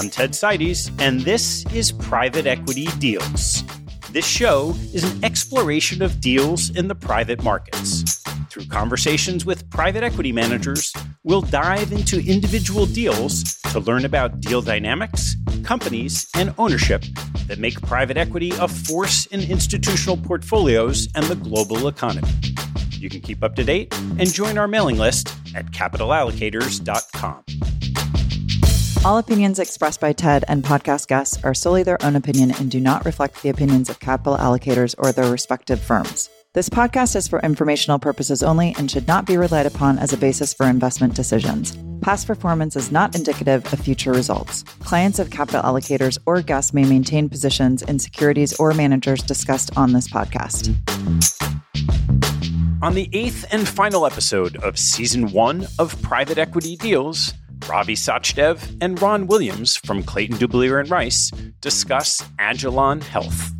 I'm Ted Seides, and this is Private Equity Deals. This show is an exploration of deals in the private markets. Through conversations with private equity managers, we'll dive into individual deals to learn about deal dynamics, companies, and ownership that make private equity a force in institutional portfolios and the global economy. You can keep up to date and join our mailing list at capitalallocators.com. All opinions expressed by TED and podcast guests are solely their own opinion and do not reflect the opinions of capital allocators or their respective firms. This podcast is for informational purposes only and should not be relied upon as a basis for investment decisions. Past performance is not indicative of future results. Clients of capital allocators or guests may maintain positions in securities or managers discussed on this podcast. On the eighth and final episode of season one of Private Equity Deals, Ravi Sachdev and Ron Williams from Clayton Dubilier and Rice discuss Agilon Health.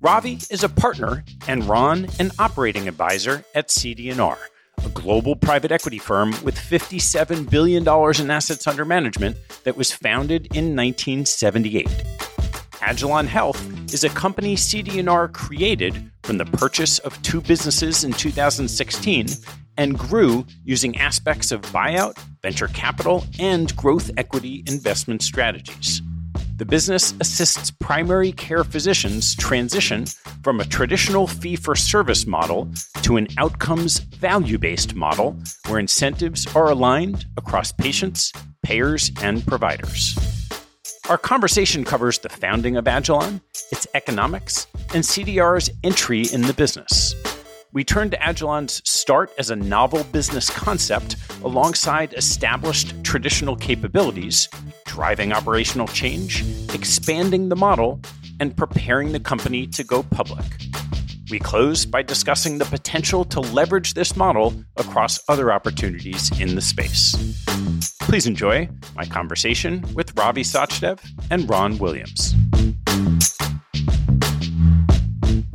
Ravi is a partner and Ron an operating advisor at CD&R, a global private equity firm with $57 billion in assets under management that was founded in 1978. Agilon Health is a company CD&R created from the purchase of two businesses in 2016 and grew using aspects of buyout, venture capital, and growth equity investment strategies. The business assists primary care physicians transition from a traditional fee for service model to an outcomes value based model where incentives are aligned across patients, payers, and providers. Our conversation covers the founding of Agilon, its economics, and CD&R's entry in the business we turned to Agilon's start as a novel business concept alongside established traditional capabilities, driving operational change, expanding the model, and preparing the company to go public. We close by discussing the potential to leverage this model across other opportunities in the space. Please enjoy my conversation with Ravi Sachdev and Ron Williams.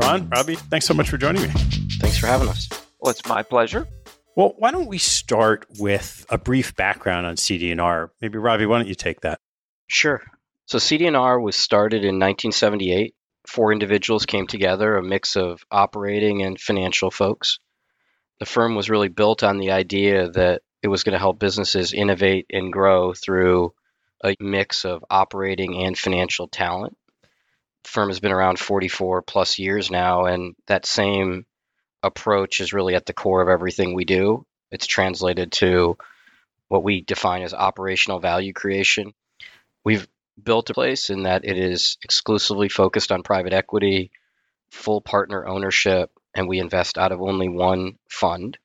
Ron, Ravi, thanks so much for joining me. Thanks for having us. Well, it's my pleasure. Well, why don't we start with a brief background on CD&R? Maybe Ravi, why don't you take that? Sure. So CD&R was started in 1978. Four individuals came together, a mix of operating and financial folks. The firm was really built on the idea that it was going to help businesses innovate and grow through a mix of operating and financial talent. The firm has been around 44 plus years now, and that same approach is really at the core of everything we do. It's translated to what we define as operational value creation. We've built a place in that it is exclusively focused on private equity, full partner ownership, and we invest out of only one fund.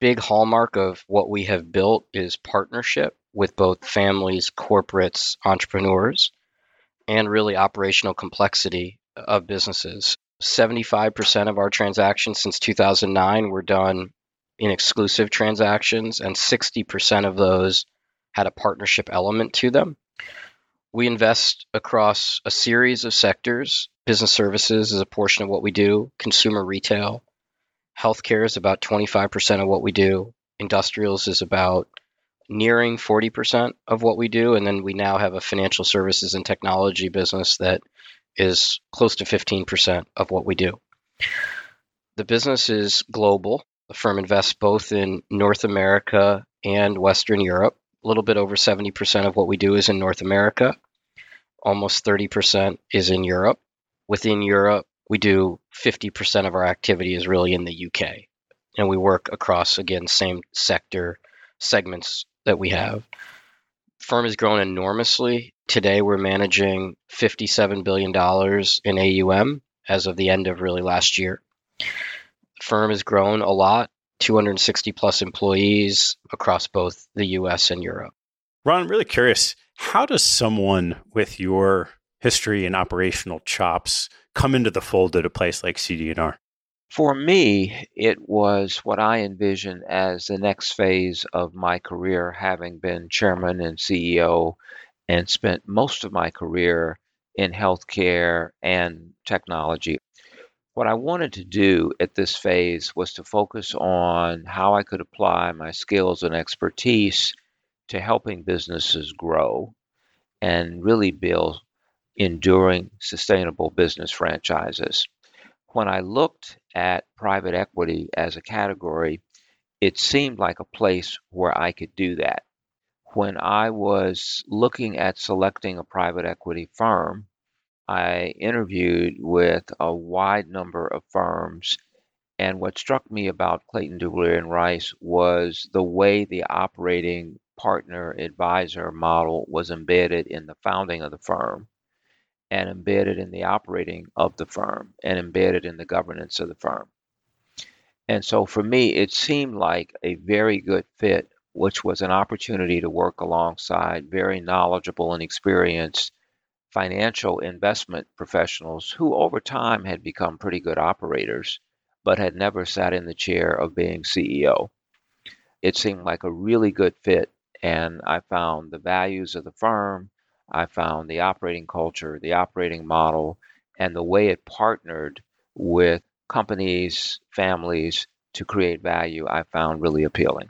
Big hallmark of what we have built is partnership with both families, corporates, entrepreneurs, and really operational complexity of businesses. 75% of our transactions since 2009 were done in exclusive transactions, and 60% of those had a partnership element to them. We invest across a series of sectors. Business services is a portion of what we do, consumer retail. Healthcare is about 25% of what we do. Industrials is about nearing 40% of what we do. And then we now have a financial services and technology business that is close to 15% of what we do. The business is global. The firm invests both in North America and Western Europe. A little bit over 70% of what we do is in North America. Almost 30% is in Europe. Within Europe, we do 50% of our activity is really in the UK. And we work across, again, same sector segments that we have. Firm has grown enormously Today, we're managing $57 billion in AUM as of the end of really last year. The firm has grown a lot, 260 plus employees across both the US and Europe. Ron, I'm really curious how does someone with your history and operational chops come into the fold at a place like CD&R? For me, it was what I envisioned as the next phase of my career, having been chairman and CEO and spent most of my career in healthcare and technology. What I wanted to do at this phase was to focus on how I could apply my skills and expertise to helping businesses grow. and really build enduring, sustainable business franchises. When I looked at private equity as a category, it seemed like a place where I could do that. When I was looking at selecting a private equity firm, I interviewed with a wide number of firms. And what struck me about Clayton Dubilier and Rice was the way the operating partner advisor model was embedded in the founding of the firm and embedded in the operating of the firm and embedded in the governance of the firm. And so for me, it seemed like a very good fit, which was an opportunity to work alongside very knowledgeable and experienced financial investment professionals who over time had become pretty good operators, but had never sat in the chair of being CEO. It seemed like a really good fit, and I found the values of the firm, I found the operating culture, the operating model, and the way it partnered with companies, families to create value, I found really appealing.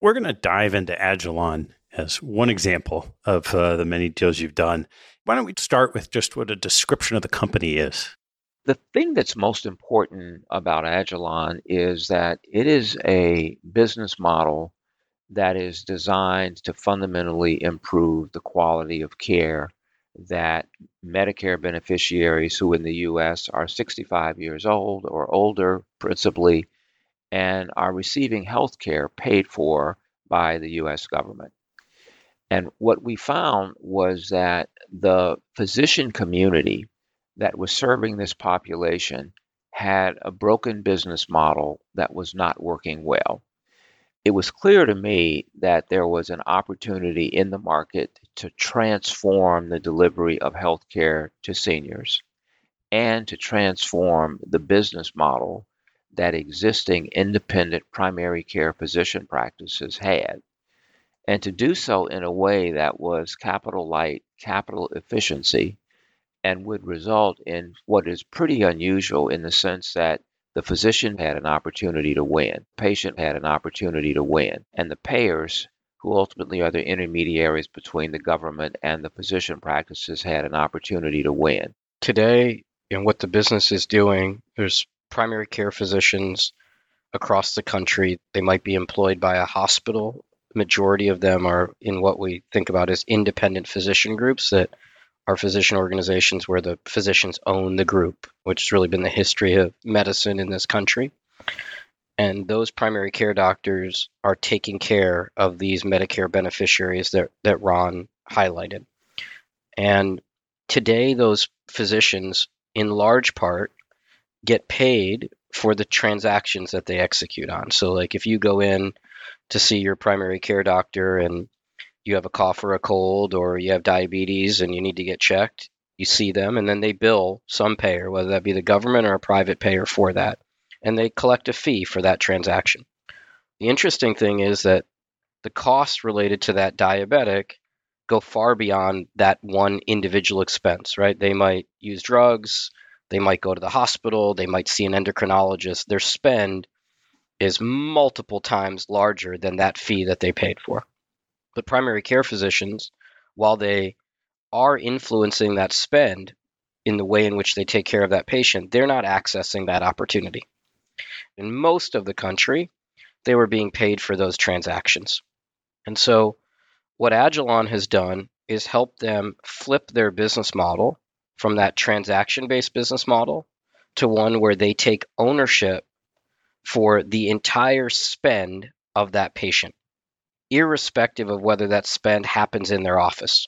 We're going to dive into Agilon as one example of uh, the many deals you've done. Why don't we start with just what a description of the company is? The thing that's most important about Agilon is that it is a business model that is designed to fundamentally improve the quality of care that Medicare beneficiaries who in the US are 65 years old or older principally and are receiving health care paid for by the US government. And what we found was that the physician community that was serving this population had a broken business model that was not working well. It was clear to me that there was an opportunity in the market to transform the delivery of healthcare to seniors and to transform the business model that existing independent primary care physician practices had and to do so in a way that was capital light, capital efficiency, and would result in what is pretty unusual in the sense that the physician had an opportunity to win, patient had an opportunity to win, and the payers, who ultimately are the intermediaries between the government and the physician practices, had an opportunity to win. Today, in what the business is doing, there's primary care physicians across the country. They might be employed by a hospital majority of them are in what we think about as independent physician groups that are physician organizations where the physicians own the group, which has really been the history of medicine in this country. And those primary care doctors are taking care of these Medicare beneficiaries that, that Ron highlighted. And today, those physicians, in large part, get paid for the transactions that they execute on. So, like if you go in to see your primary care doctor and you have a cough or a cold or you have diabetes and you need to get checked, you see them and then they bill some payer, whether that be the government or a private payer for that, and they collect a fee for that transaction. The interesting thing is that the costs related to that diabetic go far beyond that one individual expense, right? They might use drugs, they might go to the hospital, they might see an endocrinologist. Their spend is multiple times larger than that fee that they paid for. But primary care physicians, while they are influencing that spend in the way in which they take care of that patient, they're not accessing that opportunity. In most of the country, they were being paid for those transactions. And so, what Agilon has done is help them flip their business model from that transaction based business model to one where they take ownership for the entire spend of that patient, irrespective of whether that spend happens in their office.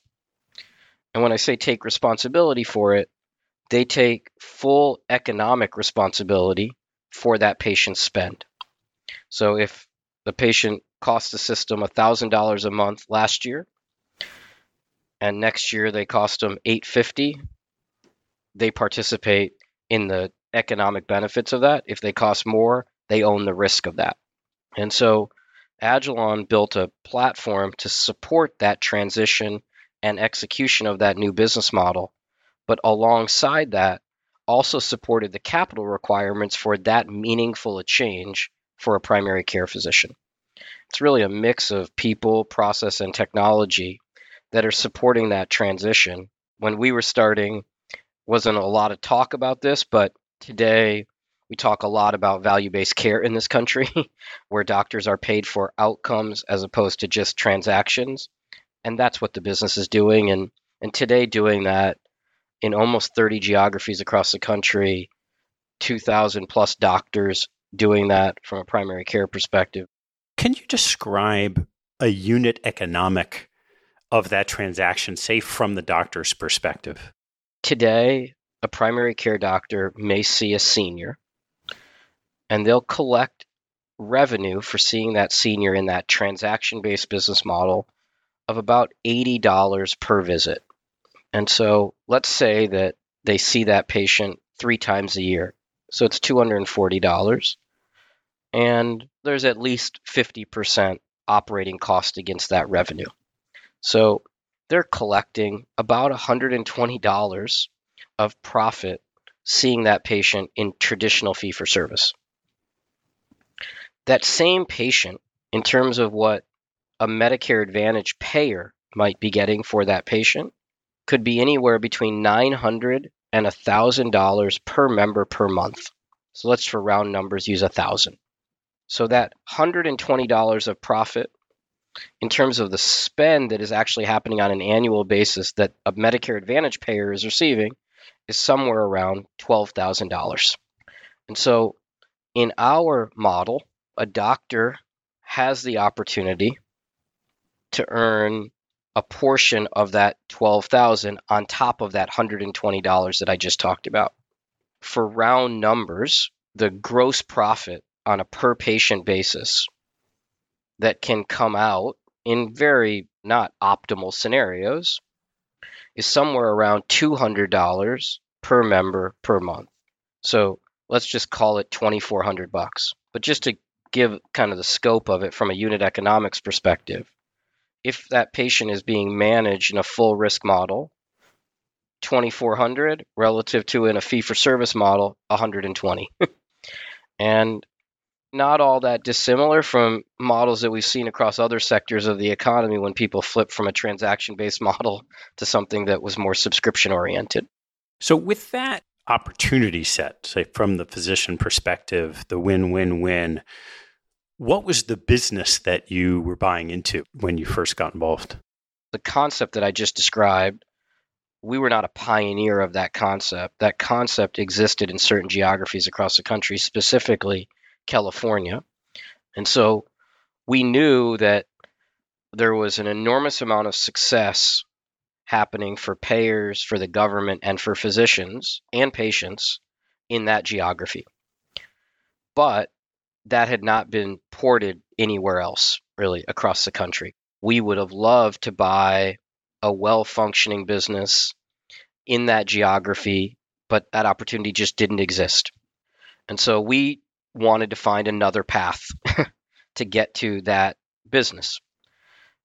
And when I say take responsibility for it, they take full economic responsibility for that patient's spend. So if the patient cost the system $1,000 a month last year, and next year they cost them 850 they participate in the economic benefits of that. If they cost more, they own the risk of that. And so Agilon built a platform to support that transition and execution of that new business model. But alongside that, also supported the capital requirements for that meaningful a change for a primary care physician. It's really a mix of people, process, and technology that are supporting that transition. When we were starting, wasn't a lot of talk about this, but today we talk a lot about value based care in this country, where doctors are paid for outcomes as opposed to just transactions. And that's what the business is doing. And, and today, doing that in almost 30 geographies across the country, 2,000 plus doctors doing that from a primary care perspective. Can you describe a unit economic of that transaction, say from the doctor's perspective? Today, a primary care doctor may see a senior and they'll collect revenue for seeing that senior in that transaction based business model of about $80 per visit. And so let's say that they see that patient three times a year. So it's $240. And there's at least 50% operating cost against that revenue. So they're collecting about $120 of profit seeing that patient in traditional fee for service. That same patient, in terms of what a Medicare Advantage payer might be getting for that patient, could be anywhere between $900 and $1,000 per member per month. So let's, for round numbers, use 1000 So that $120 of profit in terms of the spend that is actually happening on an annual basis that a Medicare Advantage payer is receiving is somewhere around $12,000. And so in our model, a doctor has the opportunity to earn a portion of that 12,000 on top of that $120 that I just talked about. For round numbers, the gross profit on a per patient basis that can come out in very not optimal scenarios is somewhere around $200 per member per month. So let's just call it 2400 bucks. But just to give kind of the scope of it from a unit economics perspective, if that patient is being managed in a full risk model, 2400 relative to in a fee for service model, 120. and not all that dissimilar from models that we've seen across other sectors of the economy when people flip from a transaction based model to something that was more subscription oriented. So, with that opportunity set, say from the physician perspective, the win win win, what was the business that you were buying into when you first got involved? The concept that I just described, we were not a pioneer of that concept. That concept existed in certain geographies across the country, specifically California. And so we knew that there was an enormous amount of success happening for payers, for the government, and for physicians and patients in that geography. But that had not been ported anywhere else, really, across the country. We would have loved to buy a well functioning business in that geography, but that opportunity just didn't exist. And so we wanted to find another path to get to that business.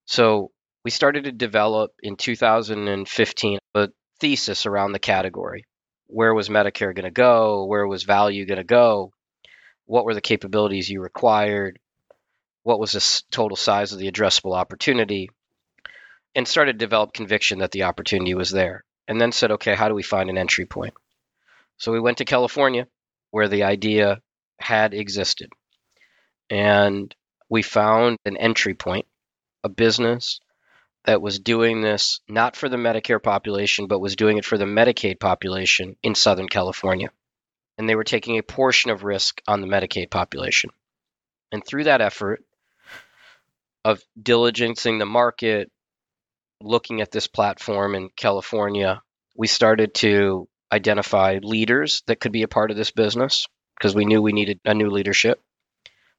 So we started to develop in 2015 a thesis around the category. Where was Medicare going to go? Where was value going to go? What were the capabilities you required? What was the total size of the addressable opportunity? And started to develop conviction that the opportunity was there. And then said, okay, how do we find an entry point? So we went to California, where the idea had existed. And we found an entry point, a business that was doing this not for the Medicare population, but was doing it for the Medicaid population in Southern California. And they were taking a portion of risk on the Medicaid population. And through that effort of diligencing the market, looking at this platform in California, we started to identify leaders that could be a part of this business because we knew we needed a new leadership.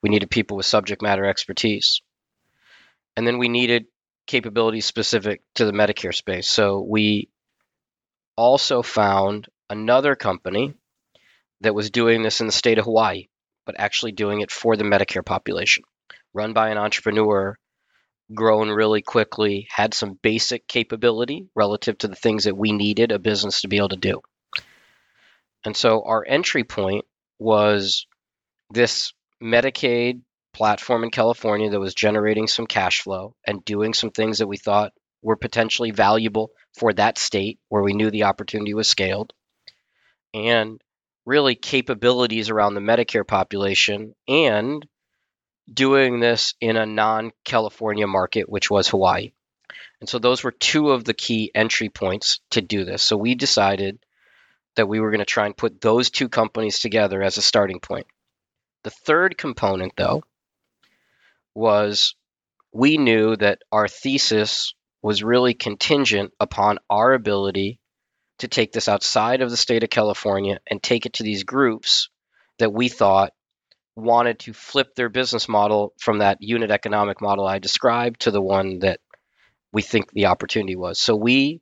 We needed people with subject matter expertise. And then we needed capabilities specific to the Medicare space. So we also found another company that was doing this in the state of Hawaii, but actually doing it for the Medicare population, run by an entrepreneur, grown really quickly, had some basic capability relative to the things that we needed a business to be able to do. And so our entry point was this Medicaid platform in California that was generating some cash flow and doing some things that we thought were potentially valuable for that state where we knew the opportunity was scaled, and really capabilities around the Medicare population and doing this in a non California market, which was Hawaii. And so those were two of the key entry points to do this. So we decided that we were going to try and put those two companies together as a starting point. The third component, though, was we knew that our thesis was really contingent upon our ability to take this outside of the state of California and take it to these groups that we thought wanted to flip their business model from that unit economic model I described to the one that we think the opportunity was. So we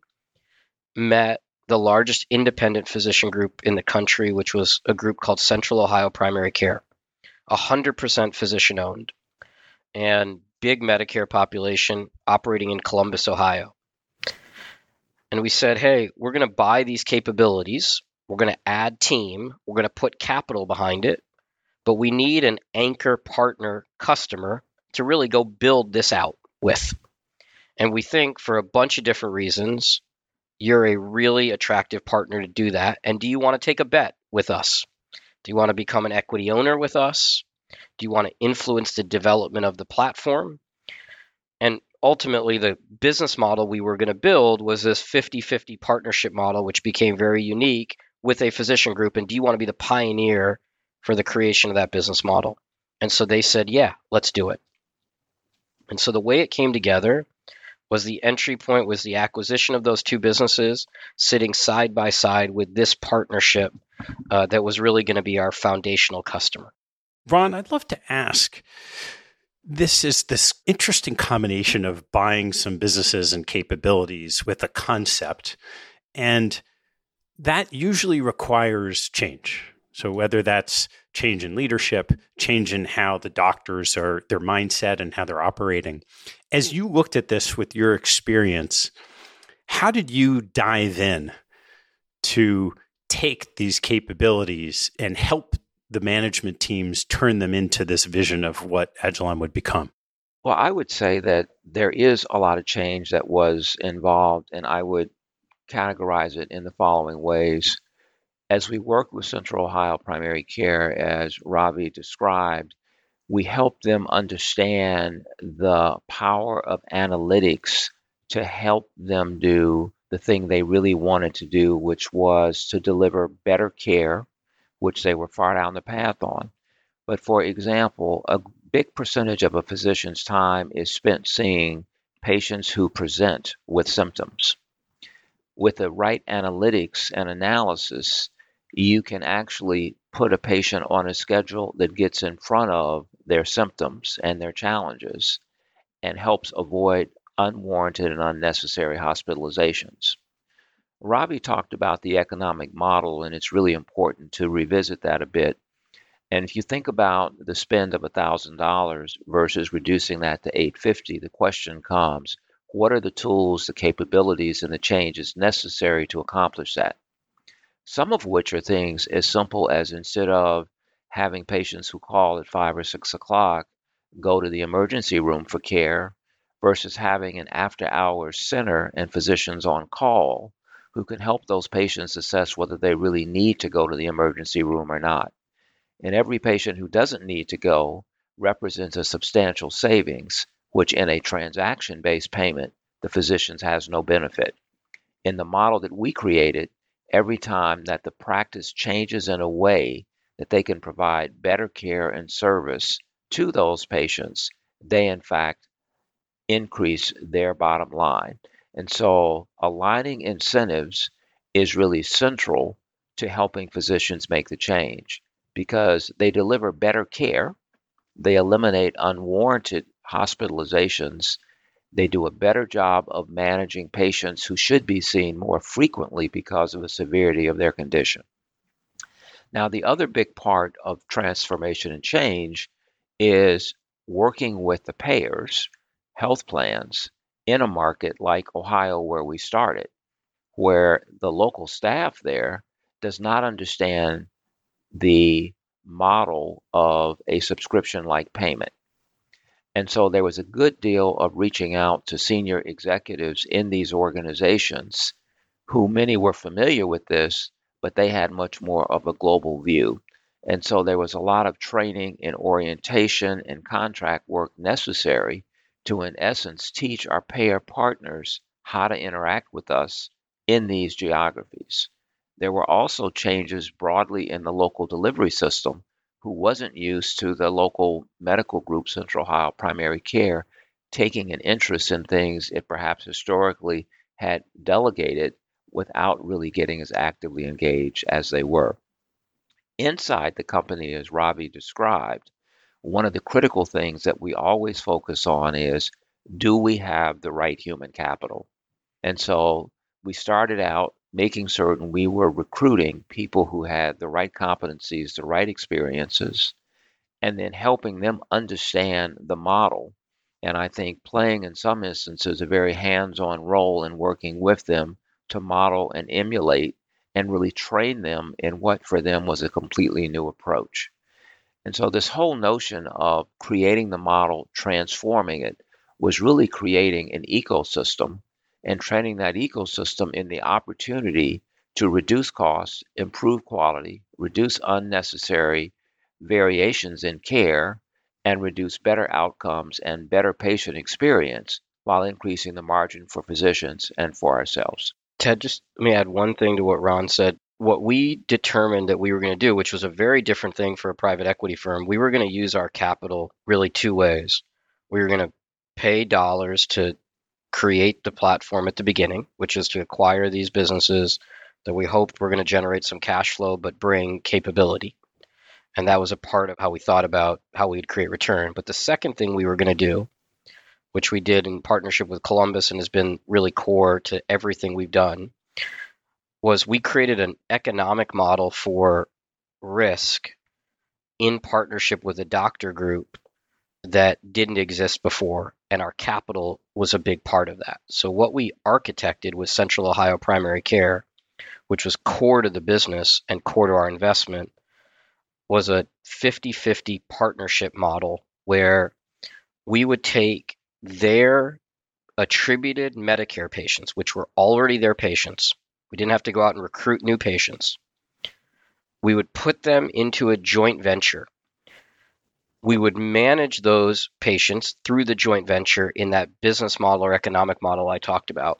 met the largest independent physician group in the country, which was a group called Central Ohio Primary Care, 100% physician owned, and big Medicare population operating in Columbus, Ohio. And we said, hey, we're going to buy these capabilities. We're going to add team. We're going to put capital behind it. But we need an anchor partner customer to really go build this out with. And we think for a bunch of different reasons, you're a really attractive partner to do that. And do you want to take a bet with us? Do you want to become an equity owner with us? Do you want to influence the development of the platform? And ultimately, the business model we were going to build was this 50 50 partnership model, which became very unique with a physician group. And do you want to be the pioneer for the creation of that business model? And so they said, yeah, let's do it. And so the way it came together was the entry point was the acquisition of those two businesses sitting side by side with this partnership uh, that was really going to be our foundational customer. Ron, I'd love to ask this is this interesting combination of buying some businesses and capabilities with a concept. And that usually requires change. So whether that's change in leadership, change in how the doctors are their mindset and how they're operating. As you looked at this with your experience, how did you dive in to take these capabilities and help the management teams turn them into this vision of what Agilon would become? Well, I would say that there is a lot of change that was involved, and I would categorize it in the following ways. As we worked with Central Ohio Primary Care, as Ravi described, we helped them understand the power of analytics to help them do the thing they really wanted to do, which was to deliver better care, which they were far down the path on. But for example, a big percentage of a physician's time is spent seeing patients who present with symptoms. With the right analytics and analysis, you can actually put a patient on a schedule that gets in front of their symptoms and their challenges and helps avoid unwarranted and unnecessary hospitalizations. Ravi talked about the economic model, and it's really important to revisit that a bit. And if you think about the spend of $1,000 versus reducing that to 850, the question comes, what are the tools, the capabilities, and the changes necessary to accomplish that? Some of which are things as simple as instead of having patients who call at five or six o'clock go to the emergency room for care versus having an after hours center and physicians on call who can help those patients assess whether they really need to go to the emergency room or not. And every patient who doesn't need to go represents a substantial savings, which in a transaction based payment, the physicians has no benefit. In the model that we created, every time that the practice changes in a way that they can provide better care and service to those patients, they in fact increase their bottom line. And so aligning incentives is really central to helping physicians make the change because they deliver better care, they eliminate unwarranted hospitalizations, they do a better job of managing patients who should be seen more frequently because of the severity of their condition. Now, the other big part of transformation and change is working with the payers, health plans, in a market like Ohio, where we started, where the local staff there does not understand the model of a subscription like payment. And so there was a good deal of reaching out to senior executives in these organizations who many were familiar with this, but they had much more of a global view. And so there was a lot of training and orientation and contract work necessary to, in essence, teach our payer partners how to interact with us in these geographies. There were also changes broadly in the local delivery system who wasn't used to the local medical group, Central Ohio Primary Care, taking an interest in things it perhaps historically had delegated without really getting as actively engaged as they were. Inside the company, as Ravi described, one of the critical things that we always focus on is do we have the right human capital? And so we started out making certain we were recruiting people who had the right competencies, the right experiences, and then helping them understand the model. And I think playing in some instances a very hands on role in working with them to model and emulate and really train them in what for them was a completely new approach. And so, this whole notion of creating the model, transforming it, was really creating an ecosystem and training that ecosystem in the opportunity to reduce costs, improve quality, reduce unnecessary variations in care, and reduce better outcomes and better patient experience while increasing the margin for physicians and for ourselves. Ted, just let me add one thing to what Ron said. What we determined that we were going to do, which was a very different thing for a private equity firm, we were going to use our capital really two ways. We were going to pay dollars to create the platform at the beginning, which is to acquire these businesses that we hoped were going to generate some cash flow but bring capability. And that was a part of how we thought about how we'd create return. But the second thing we were going to do, which we did in partnership with Columbus and has been really core to everything we've done, was we created an economic model for risk in partnership with a doctor group that didn't exist before, and our capital was a big part of that. So, what we architected with Central Ohio Primary Care, which was core to the business and core to our investment, was a 50 50 partnership model where we would take their attributed Medicare patients, which were already their patients. We didn't have to go out and recruit new patients. We would put them into a joint venture we would manage those patients through the joint venture in that business model or economic model I talked about.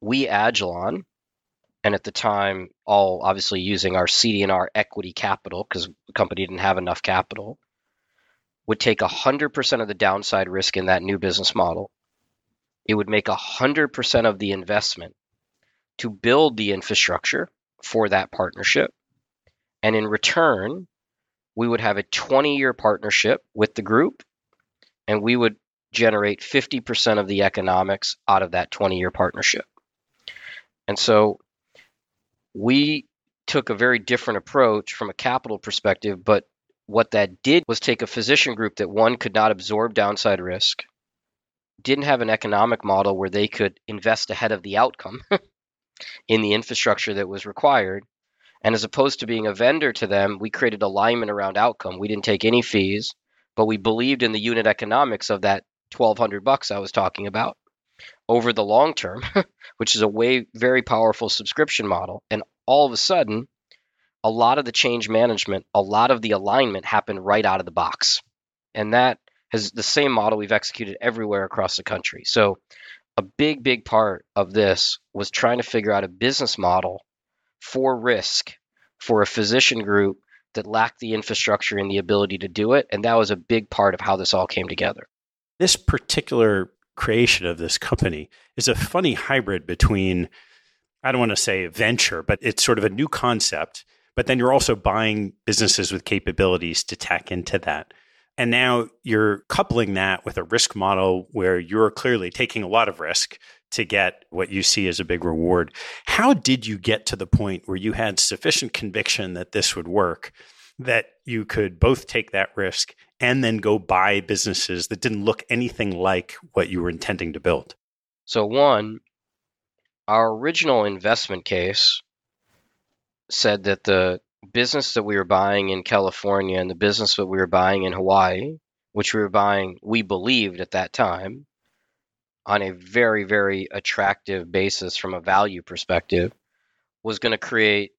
We, Agilon, and at the time, all obviously using our CD&R equity capital because the company didn't have enough capital, would take 100% of the downside risk in that new business model. It would make 100% of the investment to build the infrastructure for that partnership. And in return, we would have a 20 year partnership with the group and we would generate 50% of the economics out of that 20 year partnership. And so we took a very different approach from a capital perspective, but what that did was take a physician group that one could not absorb downside risk, didn't have an economic model where they could invest ahead of the outcome in the infrastructure that was required, and as opposed to being a vendor to them, we created alignment around outcome. We didn't take any fees, but we believed in the unit economics of that 1200 bucks I was talking about over the long term, which is a way very powerful subscription model. And all of a sudden, a lot of the change management, a lot of the alignment happened right out of the box. And that has the same model we've executed everywhere across the country. So a big, big part of this was trying to figure out a business model for risk for a physician group that lacked the infrastructure and the ability to do it. And that was a big part of how this all came together. This particular creation of this company is a funny hybrid between, I don't want to say venture, but it's sort of a new concept. But then you're also buying businesses with capabilities to tack into that. And now you're coupling that with a risk model where you're clearly taking a lot of risk to get what you see as a big reward. How did you get to the point where you had sufficient conviction that this would work that you could both take that risk and then go buy businesses that didn't look anything like what you were intending to build? So, one, our original investment case said that the business that we were buying in California and the business that we were buying in Hawaii which we were buying, we believed at that time, on a very, very attractive basis from a value perspective, was going to create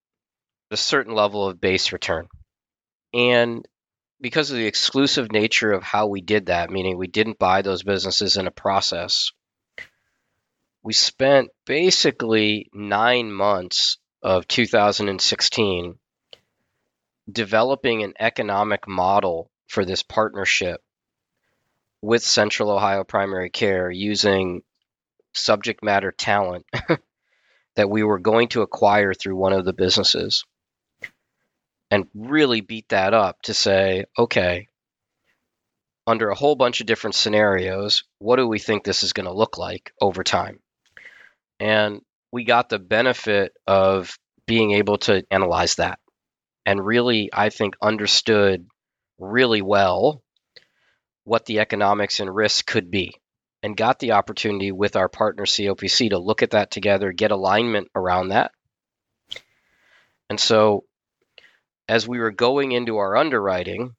a certain level of base return. And because of the exclusive nature of how we did that, meaning we didn't buy those businesses in a process, we spent basically nine months of 2016 developing an economic model for this partnership with Central Ohio Primary Care using subject matter talent that we were going to acquire through one of the businesses and really beat that up to say, okay, under a whole bunch of different scenarios, what do we think this is going to look like over time? And we got the benefit of being able to analyze that and really, I think, understood really well what the economics and risk could be and got the opportunity with our partner COPC to look at that together, get alignment around that. And so as we were going into our underwriting,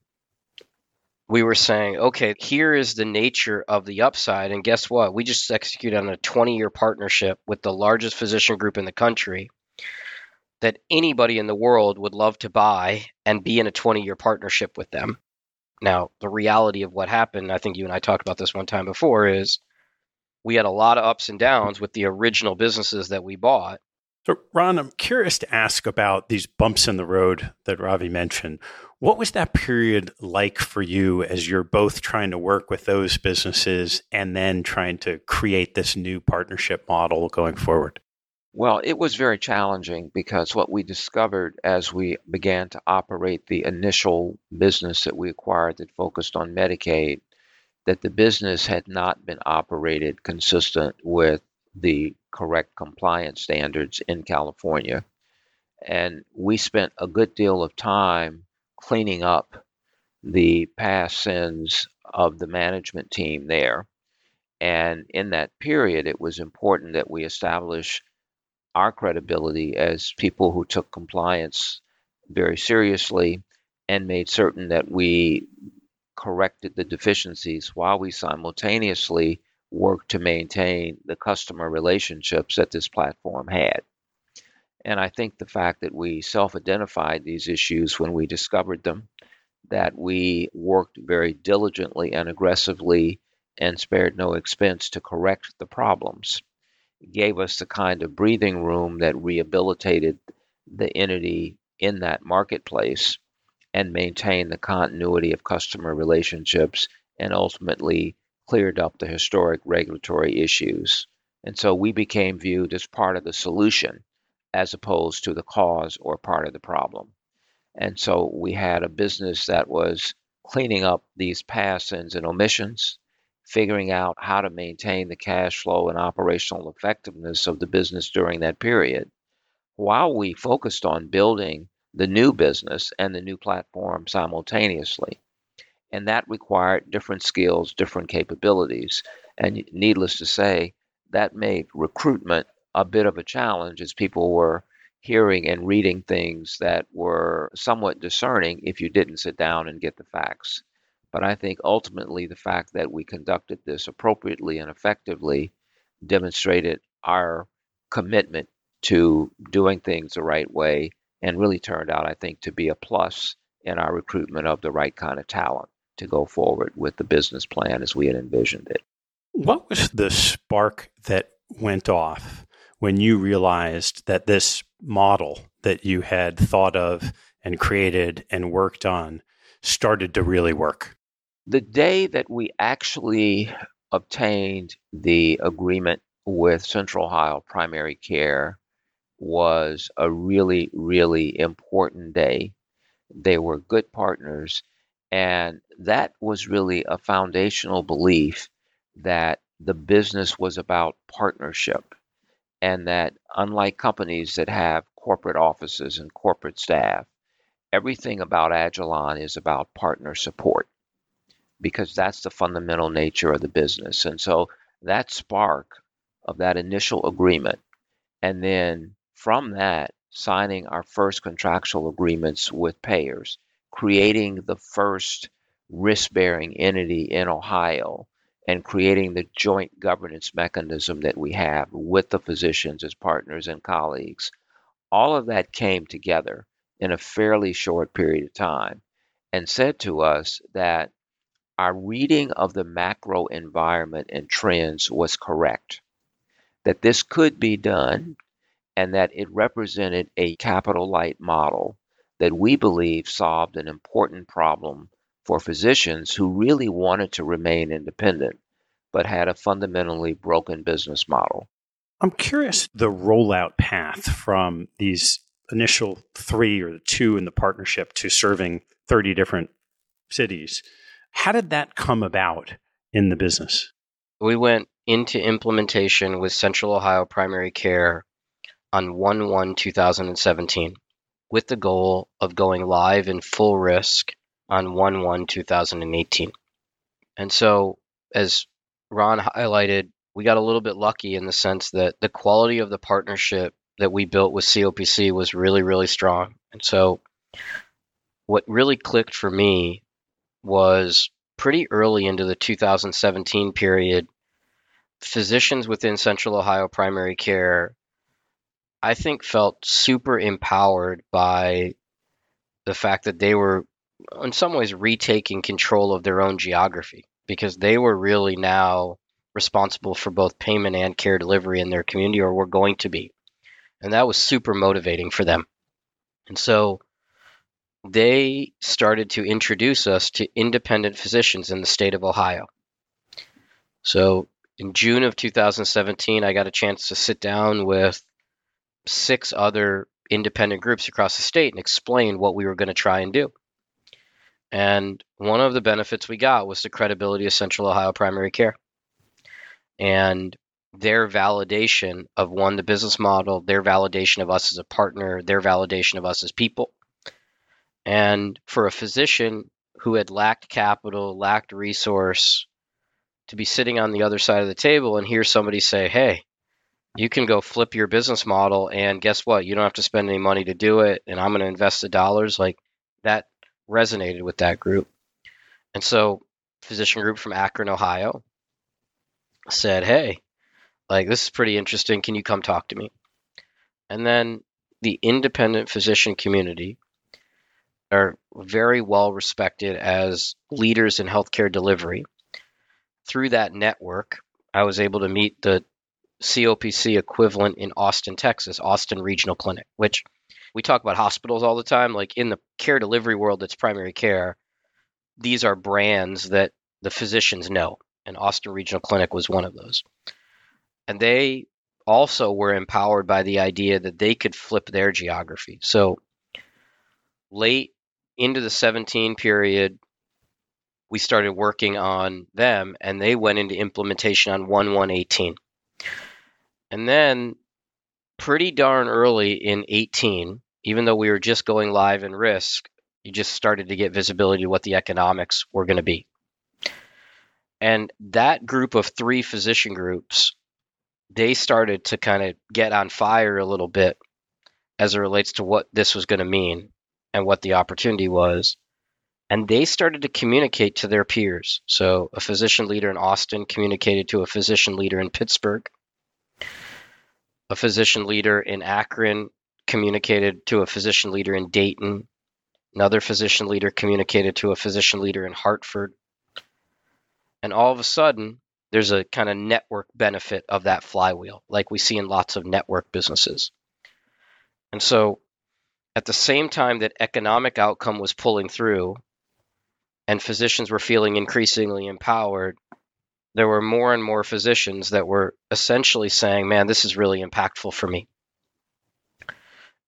we were saying, okay, here is the nature of the upside. And guess what? We just executed on a 20 year partnership with the largest physician group in the country that anybody in the world would love to buy and be in a 20 year partnership with them. Now, the reality of what happened, I think you and I talked about this one time before, is we had a lot of ups and downs with the original businesses that we bought. So, Ron, I'm curious to ask about these bumps in the road that Ravi mentioned. What was that period like for you as you're both trying to work with those businesses and then trying to create this new partnership model going forward? Well, it was very challenging because what we discovered as we began to operate the initial business that we acquired that focused on Medicaid, that the business had not been operated consistent with the correct compliance standards in California. And we spent a good deal of time cleaning up the past sins of the management team there. And in that period, it was important that we establish our credibility as people who took compliance very seriously and made certain that we corrected the deficiencies while we simultaneously worked to maintain the customer relationships that this platform had. And I think the fact that we self identified these issues when we discovered them, that we worked very diligently and aggressively and spared no expense to correct the problems, gave us the kind of breathing room that rehabilitated the entity in that marketplace and maintained the continuity of customer relationships and ultimately cleared up the historic regulatory issues. And so we became viewed as part of the solution as opposed to the cause or part of the problem. And so we had a business that was cleaning up these past sins and omissions, figuring out how to maintain the cash flow and operational effectiveness of the business during that period, while we focused on building the new business and the new platform simultaneously and that required different skills, different capabilities. And needless to say, that made recruitment a bit of a challenge as people were hearing and reading things that were somewhat discerning if you didn't sit down and get the facts. But I think ultimately the fact that we conducted this appropriately and effectively demonstrated our commitment to doing things the right way and really turned out, I think, to be a plus in our recruitment of the right kind of talent to go forward with the business plan as we had envisioned it. What was the spark that went off when you realized that this model that you had thought of and created and worked on started to really work? The day that we actually obtained the agreement with Central Ohio Primary Care was a really, really important day. They were good partners and that was really a foundational belief that the business was about partnership and that unlike companies that have corporate offices and corporate staff, everything about Agilon is about partner support because that's the fundamental nature of the business. And so that spark of that initial agreement, and then from that, signing our first contractual agreements with payers creating the first risk bearing entity in Ohio and creating the joint governance mechanism that we have with the physicians as partners and colleagues, all of that came together in a fairly short period of time and said to us that our reading of the macro environment and trends was correct, that this could be done, and that it represented a capital light model that we believe solved an important problem for physicians who really wanted to remain independent but had a fundamentally broken business model. I'm curious the rollout path from these initial three or the two in the partnership to serving 30 different cities. How did that come about in the business? We went into implementation with Central Ohio Primary Care on 1 1 2017 with the goal of going live in full risk on 1 1 2018. And so, as Ron highlighted, we got a little bit lucky in the sense that the quality of the partnership that we built with COPC was really, really strong. And so, what really clicked for me was pretty early into the 2017 period, physicians within Central Ohio Primary Care, I think, felt super empowered by the fact that they were, in some ways, retaking control of their own geography because they were really now responsible for both payment and care delivery in their community, or were going to be. And that was super motivating for them. And so they started to introduce us to independent physicians in the state of Ohio. So in June of 2017, I got a chance to sit down with six other independent groups across the state and explain what we were going to try and do. And one of the benefits we got was the credibility of Central Ohio Primary Care and their validation of one, the business model, their validation of us as a partner, their validation of us as people. And for a physician who had lacked capital, lacked resource, to be sitting on the other side of the table and hear somebody say, hey, you can go flip your business model and guess what? You don't have to spend any money to do it. And I'm going to invest the dollars. Like that resonated with that group. And so, physician group from Akron, Ohio said, Hey, like this is pretty interesting. Can you come talk to me? And then the independent physician community are very well respected as leaders in healthcare delivery. Through that network, I was able to meet the COPC equivalent in Austin, Texas, Austin Regional Clinic, which we talk about hospitals all the time. Like in the care delivery world, that's primary care. These are brands that the physicians know, and Austin Regional Clinic was one of those. And they also were empowered by the idea that they could flip their geography. So late into the 17 period, we started working on them, and they went into implementation on 1 118. And then pretty darn early in 18, even though we were just going live in risk, you just started to get visibility to what the economics were going to be. And that group of three physician groups, they started to kind of get on fire a little bit as it relates to what this was going to mean and what the opportunity was. And they started to communicate to their peers. So a physician leader in Austin communicated to a physician leader in Pittsburgh. A physician leader in Akron communicated to a physician leader in Dayton. Another physician leader communicated to a physician leader in Hartford. And all of a sudden, there's a kind of network benefit of that flywheel, like we see in lots of network businesses. And so, at the same time that economic outcome was pulling through and physicians were feeling increasingly empowered, there were more and more physicians that were essentially saying, man, this is really impactful for me.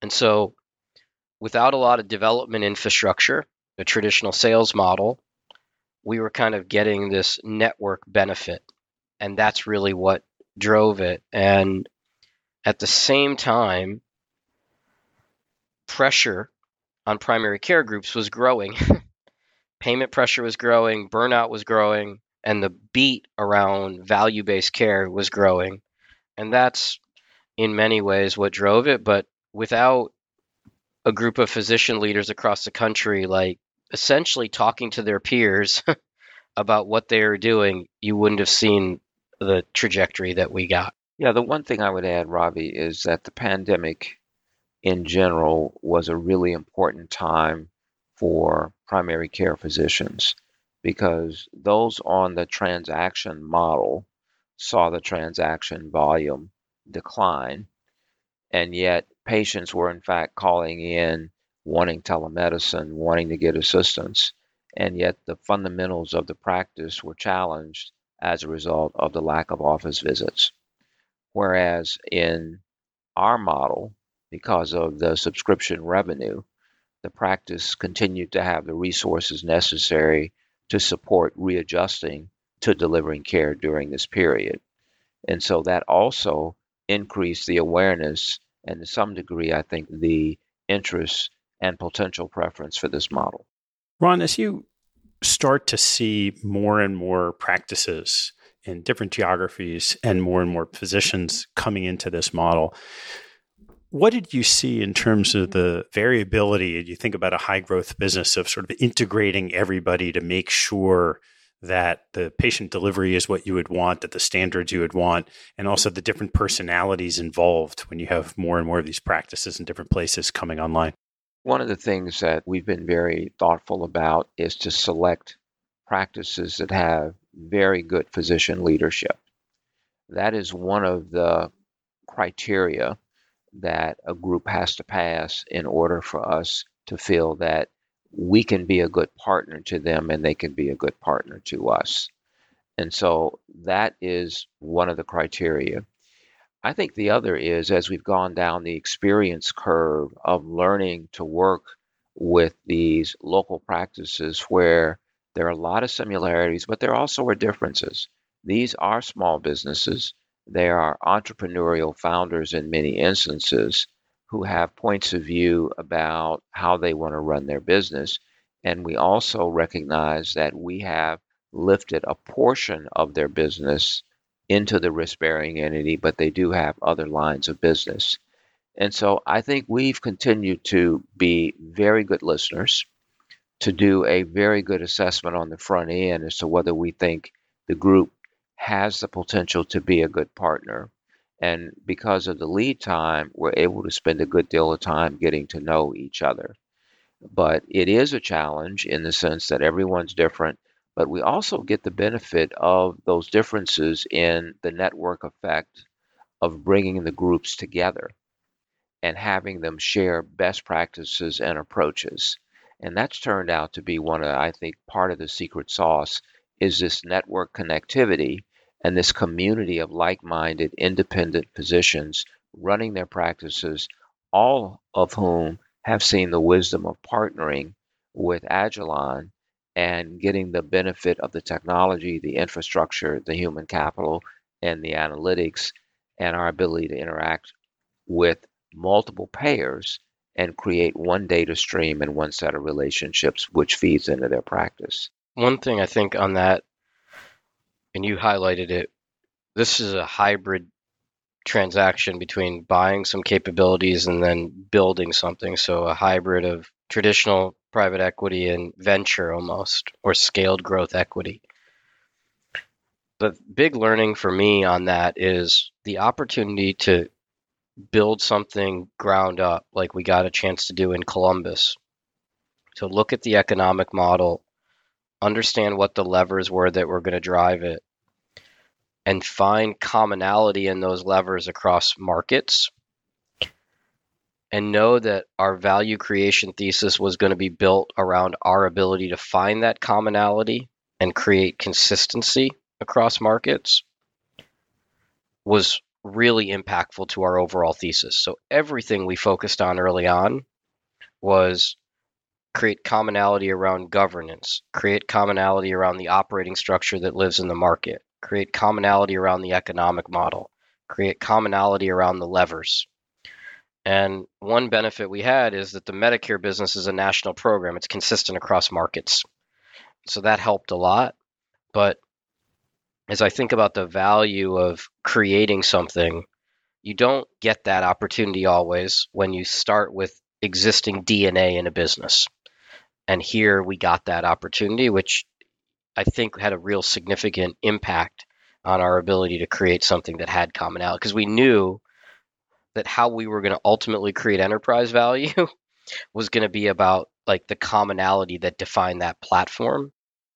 And so, without a lot of development infrastructure, a traditional sales model, we were kind of getting this network benefit. And that's really what drove it. And at the same time, pressure on primary care groups was growing. Payment pressure was growing, burnout was growing, and the beat around value based care was growing. And that's in many ways what drove it. But without a group of physician leaders across the country like essentially talking to their peers about what they are doing, you wouldn't have seen the trajectory that we got. Yeah, the one thing I would add, Ravi, is that the pandemic in general was a really important time for primary care physicians because those on the transaction model saw the transaction volume decline, and yet patients were in fact calling in wanting telemedicine, wanting to get assistance, and yet the fundamentals of the practice were challenged as a result of the lack of office visits. Whereas in our model, because of the subscription revenue, the practice continued to have the resources necessary to support readjusting to delivering care during this period. And so that also increased the awareness and to some degree, I think, the interest and potential preference for this model. Ron, as you start to see more and more practices in different geographies and more and more physicians coming into this model, what did you see in terms of mm-hmm. the variability? You think about a high growth business of sort of integrating everybody to make sure that the patient delivery is what you would want, that the standards you would want, and mm-hmm. also the different personalities involved when you have more and more of these practices in different places coming online? One of the things that we've been very thoughtful about is to select practices that have very good physician leadership. That is one of the criteria that a group has to pass in order for us to feel that we can be a good partner to them and they can be a good partner to us. And so that is one of the criteria. I think the other is as we've gone down the experience curve of learning to work with these local practices where there are a lot of similarities, but there also are differences. These are small businesses. They are entrepreneurial founders in many instances who have points of view about how they want to run their business. And we also recognize that we have lifted a portion of their business into the risk bearing entity, but they do have other lines of business. And so I think we've continued to be very good listeners, to do a very good assessment on the front end as to whether we think the group has the potential to be a good partner. And because of the lead time, we're able to spend a good deal of time getting to know each other. But it is a challenge in the sense that everyone's different, but we also get the benefit of those differences in the network effect of bringing the groups together and having them share best practices and approaches. And that's turned out to be one of, I think, part of the secret sauce is this network connectivity and this community of like minded independent physicians running their practices, all of whom have seen the wisdom of partnering with Agilon and getting the benefit of the technology, the infrastructure, the human capital, and the analytics, and our ability to interact with multiple payers and create one data stream and one set of relationships which feeds into their practice. One thing I think on that and you highlighted it. This is a hybrid transaction between buying some capabilities and then building something. So a hybrid of traditional private equity and venture almost, or scaled growth equity. The big learning for me on that is the opportunity to build something ground up, like we got a chance to do in Columbus, to look at the economic model understand what the levers were that were going to drive it, and find commonality in those levers across markets, and know that our value creation thesis was going to be built around our ability to find that commonality and create consistency across markets was really impactful to our overall thesis. So everything we focused on early on was create commonality around governance, create commonality around the operating structure that lives in the market, create commonality around the economic model, create commonality around the levers. And one benefit we had is that the Medicare business is a national program, it's consistent across markets. So that helped a lot. But as I think about the value of creating something, you don't get that opportunity always when you start with existing DNA in a business And here we got that opportunity, which I think had a real significant impact on our ability to create something that had commonality because we knew that how we were going to ultimately create enterprise value was going to be about like the commonality that defined that platform.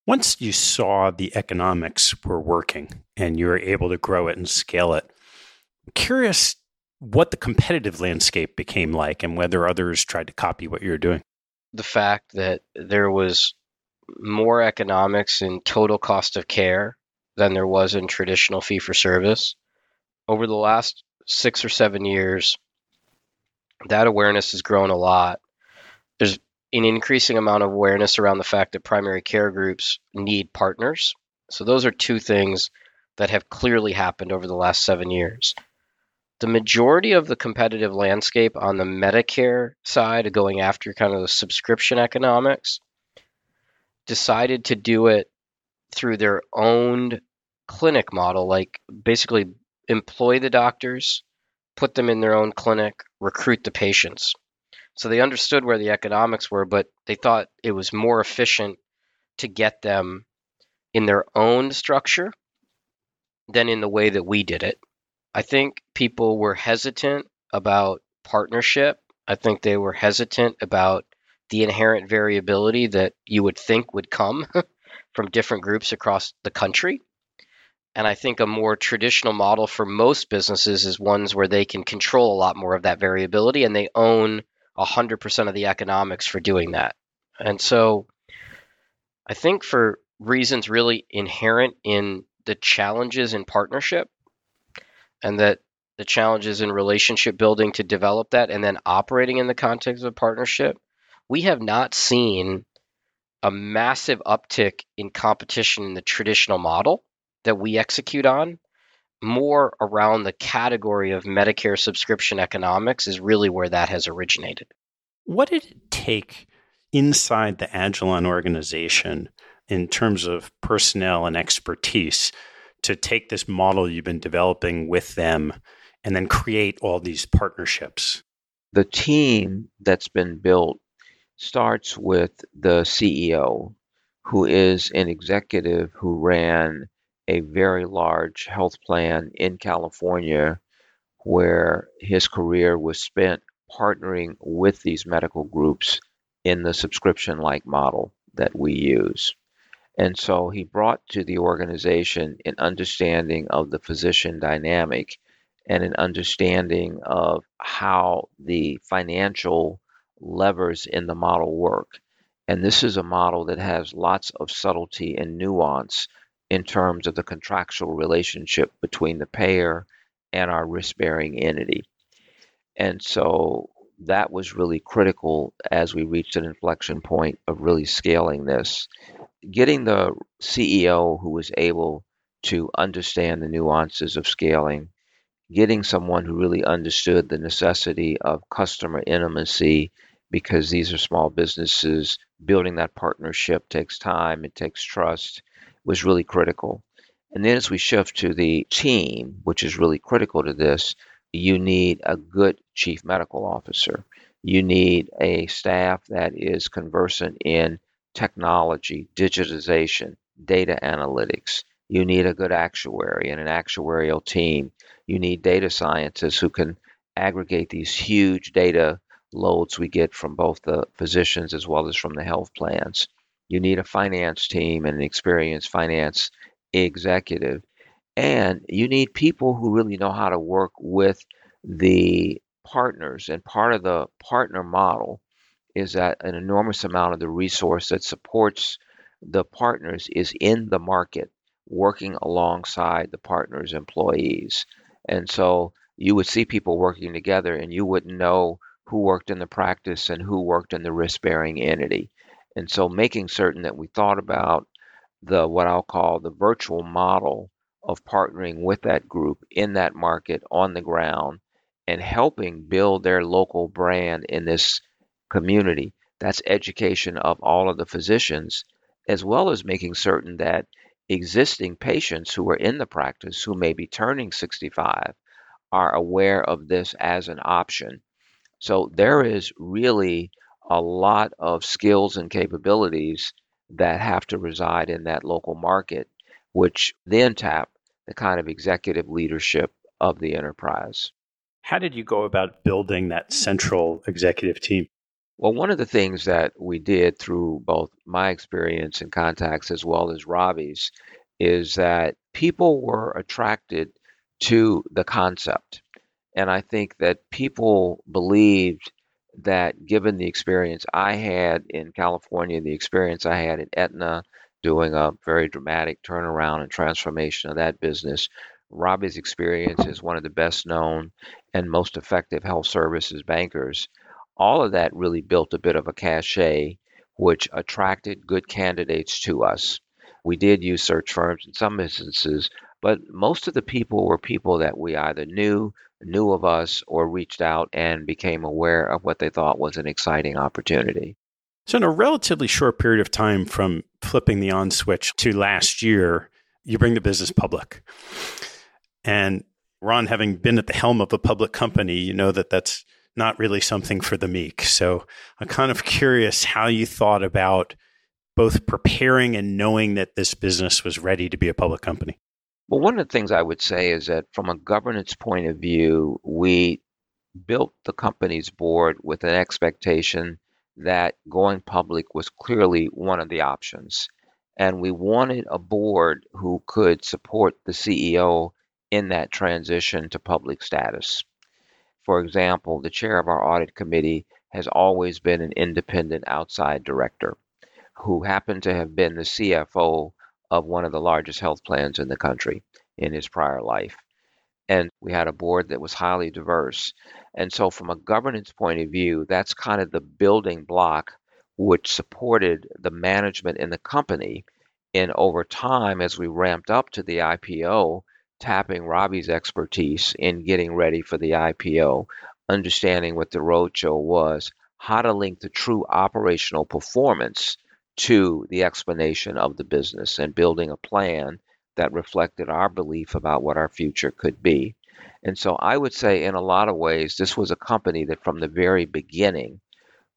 Once you saw the economics were working and you were able to grow it and scale it, I'm curious what the competitive landscape became like and whether others tried to copy what you were doing. The fact that there was more economics in total cost of care than there was in traditional fee for service. Over the last six or seven years, that awareness has grown a lot. There's an increasing amount of awareness around the fact that primary care groups need partners. So, those are two things that have clearly happened over the last seven years. The majority of the competitive landscape on the Medicare side, going after kind of the subscription economics, decided to do it through their own clinic model, like basically employ the doctors, put them in their own clinic, recruit the patients. So they understood where the economics were, but they thought it was more efficient to get them in their own structure than in the way that we did it. I think people were hesitant about partnership. I think they were hesitant about the inherent variability that you would think would come from different groups across the country. And I think a more traditional model for most businesses is ones where they can control a lot more of that variability and they own 100% of the economics for doing that. And so I think for reasons really inherent in the challenges in partnership and that the challenges in relationship building to develop that and then operating in the context of partnership, we have not seen a massive uptick in competition in the traditional model that we execute on, more around the category of Medicare subscription economics is really where that has originated. What did it take inside the Agilon organization in terms of personnel and expertise to take this model you've been developing with them and then create all these partnerships? The team that's been built starts with the CEO, who is an executive who ran a very large health plan in California where his career was spent partnering with these medical groups in the subscription like model that we use. And so he brought to the organization an understanding of the physician dynamic and an understanding of how the financial levers in the model work. And this is a model that has lots of subtlety and nuance in terms of the contractual relationship between the payer and our risk bearing entity. And so that was really critical as we reached an inflection point of really scaling this. Getting the CEO who was able to understand the nuances of scaling, getting someone who really understood the necessity of customer intimacy because these are small businesses. Building that partnership takes time, it takes trust was really critical. And then as we shift to the team, which is really critical to this, you need a good chief medical officer. You need a staff that is conversant in technology, digitization, data analytics. You need a good actuary and an actuarial team. You need data scientists who can aggregate these huge data loads we get from both the physicians as well as from the health plans. You need a finance team and an experienced finance executive. And you need people who really know how to work with the partners. And part of the partner model is that an enormous amount of the resource that supports the partners is in the market, working alongside the partners' employees. And so you would see people working together and you wouldn't know who worked in the practice and who worked in the risk bearing entity. And so making certain that we thought about the what I'll call the virtual model of partnering with that group in that market on the ground and helping build their local brand in this community. That's education of all of the physicians, as well as making certain that existing patients who are in the practice who may be turning 65 are aware of this as an option. So there is really a lot of skills and capabilities that have to reside in that local market, which then tap the kind of executive leadership of the enterprise. How did you go about building that central executive team? Well, one of the things that we did through both my experience and contacts as well as Ravi's is that people were attracted to the concept. And I think that people believed that given the experience I had in California, the experience I had at Aetna, doing a very dramatic turnaround and transformation of that business, Ravi's experience as one of the best known and most effective health services bankers, all of that really built a bit of a cachet which attracted good candidates to us. We did use search firms in some instances, but most of the people were people that we either knew, knew of us, or reached out and became aware of what they thought was an exciting opportunity. So, in a relatively short period of time from flipping the on switch to last year, you bring the business public. And Ron, having been at the helm of a public company, you know that that's not really something for the meek. So, I'm kind of curious how you thought about both preparing and knowing that this business was ready to be a public company. Well, one of the things I would say is that from a governance point of view, we built the company's board with an expectation that going public was clearly one of the options. And we wanted a board who could support the CEO in that transition to public status. For example, the chair of our audit committee has always been an independent outside director who happened to have been the CFO of one of the largest health plans in the country in his prior life. And we had a board that was highly diverse. And so, from a governance point of view, that's kind of the building block which supported the management in the company. And over time, as we ramped up to the IPO, tapping Ravi's expertise in getting ready for the IPO, understanding what the roadshow was, how to link the true operational performance to the explanation of the business and building a plan that reflected our belief about what our future could be. And so I would say, in a lot of ways, this was a company that from the very beginning,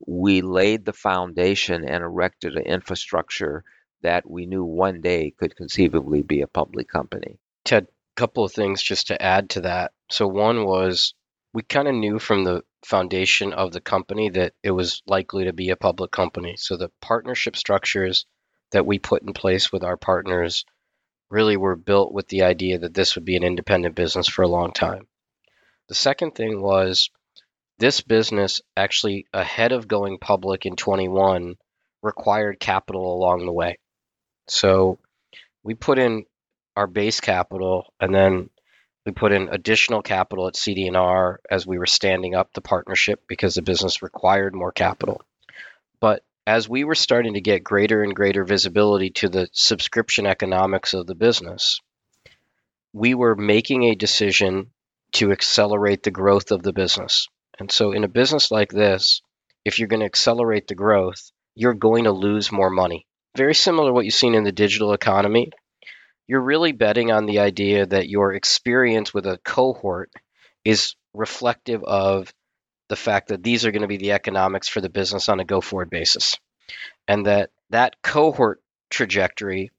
we laid the foundation and erected an infrastructure that we knew one day could conceivably be a public company. Ted, a couple of things just to add to that. So, one was we kind of knew from the foundation of the company that it was likely to be a public company. So the partnership structures that we put in place with our partners really were built with the idea that this would be an independent business for a long time. The second thing was this business actually ahead of going public in 21 required capital along the way. So we put in our base capital and then we put in additional capital at CD&R as we were standing up the partnership because the business required more capital. But as we were starting to get greater and greater visibility to the subscription economics of the business, we were making a decision to accelerate the growth of the business. And so, in a business like this, if you're going to accelerate the growth, you're going to lose more money. Very similar to what you've seen in the digital economy you're really betting on the idea that your experience with a cohort is reflective of the fact that these are going to be the economics for the business on a go forward basis and that that cohort trajectory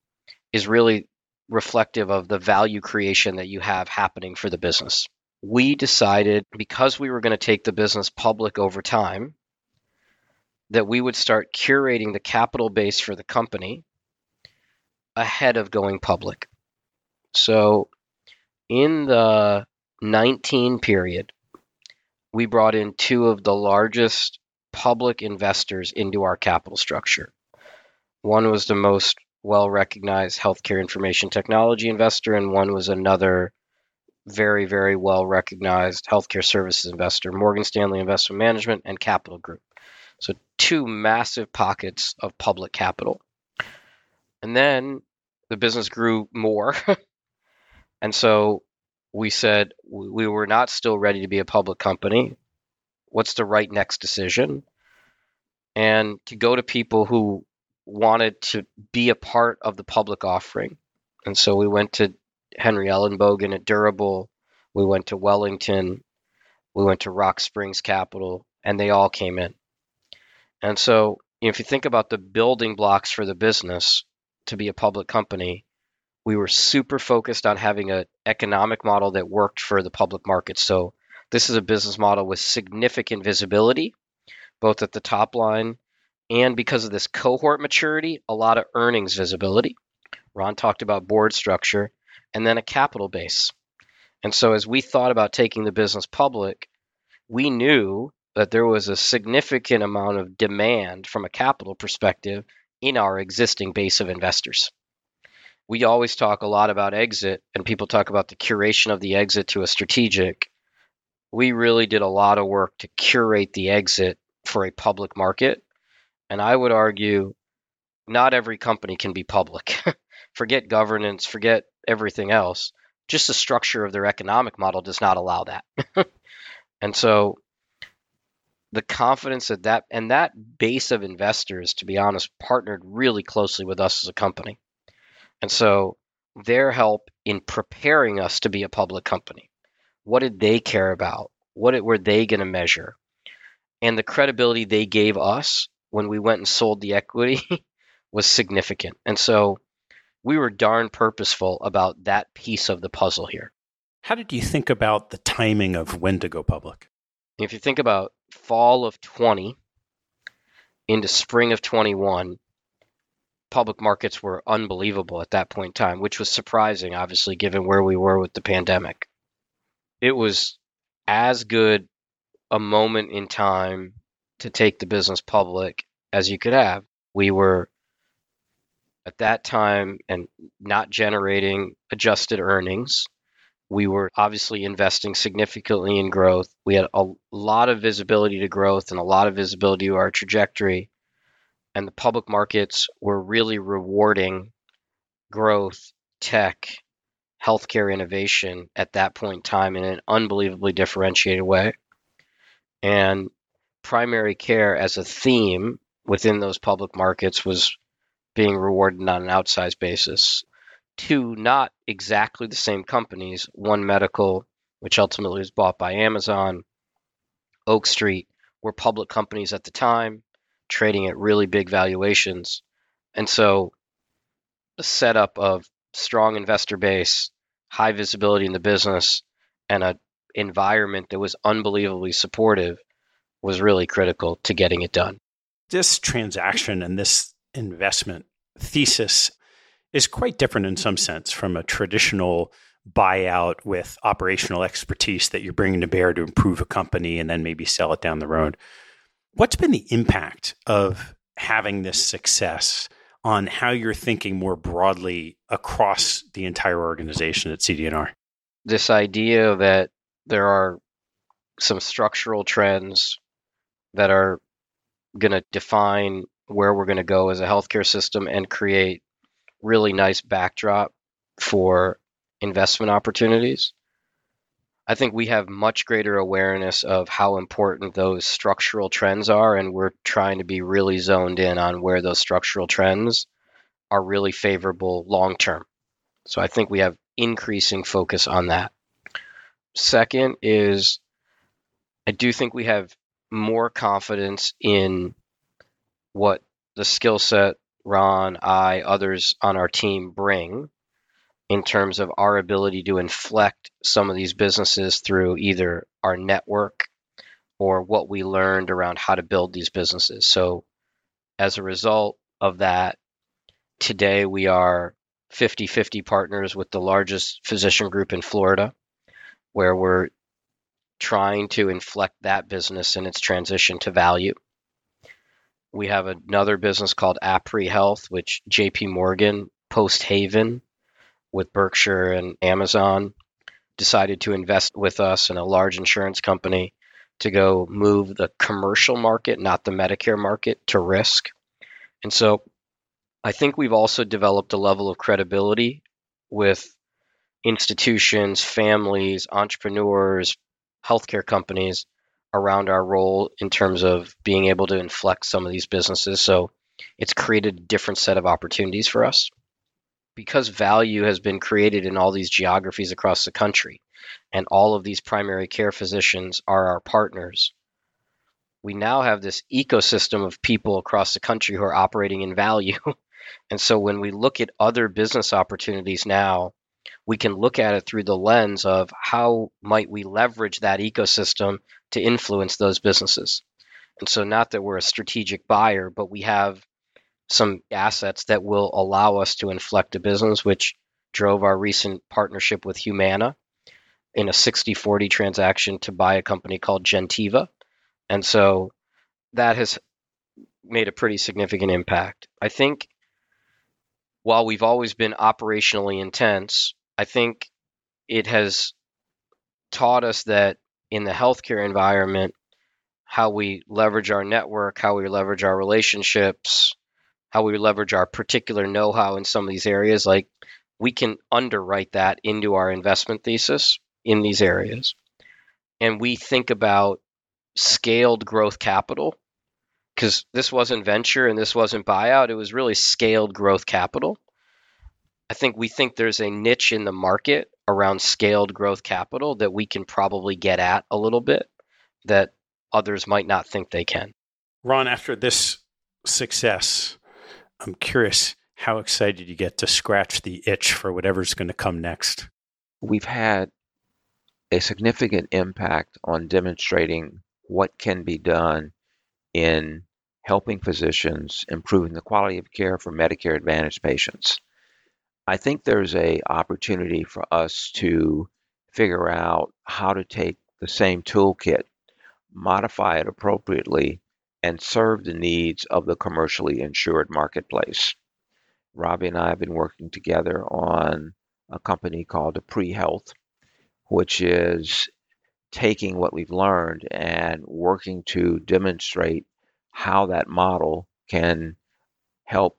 is really reflective of the value creation that you have happening for the business. We decided because we were going to take the business public over time that we would start curating the capital base for the company ahead of going public. So in the 19 period, we brought in two of the largest public investors into our capital structure. One was the most well recognized healthcare information technology investor, and one was another very, very well recognized healthcare services investor, Morgan Stanley Investment Management and Capital Group. So, two massive pockets of public capital. And then the business grew more. and so we said we were not still ready to be a public company. What's the right next decision? And to go to people who wanted to be a part of the public offering. And so we went to Henry Ellenbogen at Durable, we went to Wellington, we went to Rock Springs Capital, and they all came in. And so, if you think about the building blocks for the business to be a public company, we were super focused on having an economic model that worked for the public market. So, this is a business model with significant visibility, both at the top line and because of this cohort maturity, a lot of earnings visibility. Ron talked about board structure and then a capital base. And so, as we thought about taking the business public, we knew that there was a significant amount of demand from a capital perspective in our existing base of investors. We always talk a lot about exit, and people talk about the curation of the exit to a strategic. We really did a lot of work to curate the exit for a public market. And I would argue not every company can be public. forget governance, forget everything else. Just the structure of their economic model does not allow that. and so the confidence that that and that base of investors, to be honest, partnered really closely with us as a company. And so their help in preparing us to be a public company. What did they care about? What were they going to measure? And the credibility they gave us when we went and sold the equity was significant. And so we were darn purposeful about that piece of the puzzle here. How did you think about the timing of when to go public? If you think about fall of 20 into spring of 21, public markets were unbelievable at that point in time, which was surprising, obviously, given where we were with the pandemic. It was as good a moment in time to take the business public as you could have. We were at that time and not generating adjusted earnings. We were obviously investing significantly in growth. We had a lot of visibility to growth and a lot of visibility to our trajectory. And the public markets were really rewarding growth, tech, healthcare innovation at that point in time in an unbelievably differentiated way. And primary care as a theme within those public markets was being rewarded on an outsized basis. Two not exactly the same companies, One Medical, which ultimately was bought by Amazon, Oak Street, were public companies at the time, trading at really big valuations. And so the setup of strong investor base, high visibility in the business, and an environment that was unbelievably supportive was really critical to getting it done. This transaction and this investment thesis is quite different in some sense from a traditional buyout with operational expertise that you're bringing to bear to improve a company and then maybe sell it down the road. What's been the impact of having this success on how you're thinking more broadly across the entire organization at CD&R? This idea that there are some structural trends that are going to define where we're going to go as a healthcare system and create really nice backdrop for investment opportunities. I think we have much greater awareness of how important those structural trends are, and we're trying to be really zoned in on where those structural trends are really favorable long term. So I think we have increasing focus on that. Second is I do think we have more confidence in what the skill set Ron, I, others on our team bring in terms of our ability to inflect some of these businesses through either our network or what we learned around how to build these businesses. So, as a result of that, today we are 50 50 partners with the largest physician group in Florida, where we're trying to inflect that business in its transition to value. We have another business called apree health, which JP Morgan, Post Haven, with Berkshire and Amazon decided to invest with us in a large insurance company to go move the commercial market, not the Medicare market, to risk. And so I think we've also developed a level of credibility with institutions, families, entrepreneurs, healthcare companies around our role in terms of being able to inflect some of these businesses. So it's created a different set of opportunities for us. Because value has been created in all these geographies across the country, and all of these primary care physicians are our partners, we now have this ecosystem of people across the country who are operating in value. and so when we look at other business opportunities now, we can look at it through the lens of how might we leverage that ecosystem to influence those businesses. And so not that we're a strategic buyer, but we have some assets that will allow us to inflect a business, which drove our recent partnership with Humana in a 60 40 transaction to buy a company called Gentiva. And so that has made a pretty significant impact. I think while we've always been operationally intense, I think it has taught us that in the healthcare environment, how we leverage our network, how we leverage our relationships, how we leverage our particular know how in some of these areas, like we can underwrite that into our investment thesis in these areas. And we think about scaled growth capital because this wasn't venture and this wasn't buyout, it was really scaled growth capital. I think we think there's a niche in the market around scaled growth capital that we can probably get at a little bit that others might not think they can. Ron, after this success, I'm curious how excited you get to scratch the itch for whatever's going to come next. We've had a significant impact on demonstrating what can be done in helping physicians improving the quality of care for Medicare Advantage patients. I think there's a opportunity for us to figure out how to take the same toolkit, modify it appropriately, and serve the needs of the commercially insured marketplace. Ravi and I have been working together on a company called Pre Health, which is taking what we've learned and working to demonstrate how that model can help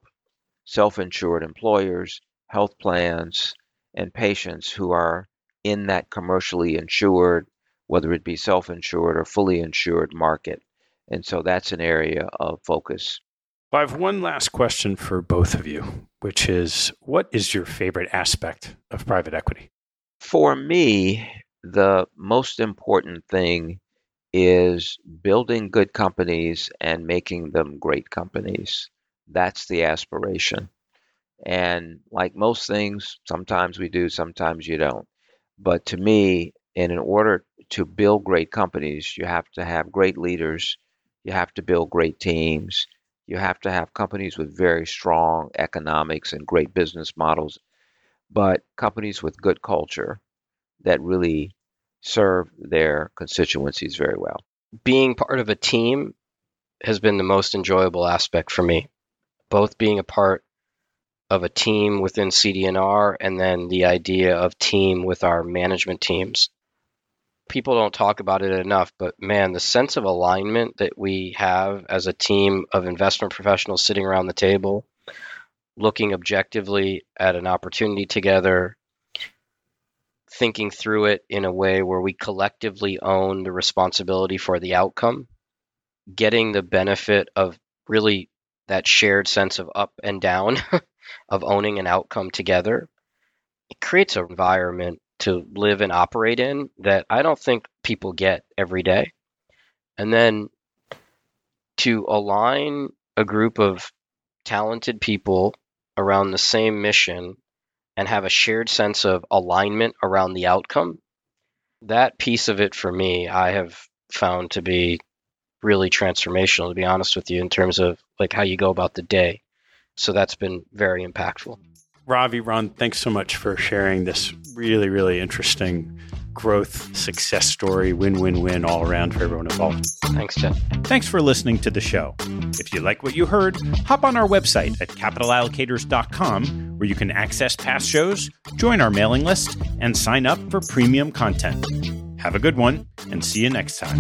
self insured employers, health plans, and patients who are in that commercially insured, whether it be self insured or fully insured market. And so that's an area of focus. Well, I have one last question for both of you, which is what is your favorite aspect of private equity? For me, the most important thing is building good companies and making them great companies. That's the aspiration. And like most things, sometimes we do, sometimes you don't. But to me, and in order to build great companies, you have to have great leaders, you have to build great teams, you have to have companies with very strong economics and great business models, but companies with good culture that really serve their constituencies very well. Being part of a team has been the most enjoyable aspect for me. Both being a part of a team within CD&R and then the idea of team with our management teams. People don't talk about it enough, but man, the sense of alignment that we have as a team of investment professionals sitting around the table, looking objectively at an opportunity together, thinking through it in a way where we collectively own the responsibility for the outcome, getting the benefit of really that shared sense of up and down of owning an outcome together. It creates an environment to live and operate in that I don't think people get every day. And then to align a group of talented people around the same mission and have a shared sense of alignment around the outcome, that piece of it for me, I have found to be really transformational, to be honest with you, in terms of like how you go about the day. So that's been very impactful. Ravi, Ron, thanks so much for sharing this really, really interesting growth success story, win win win all around for everyone involved. Thanks, Jen. Thanks for listening to the show. If you like what you heard, hop on our website at capitalallocators.com where you can access past shows, join our mailing list, and sign up for premium content. Have a good one, and see you next time.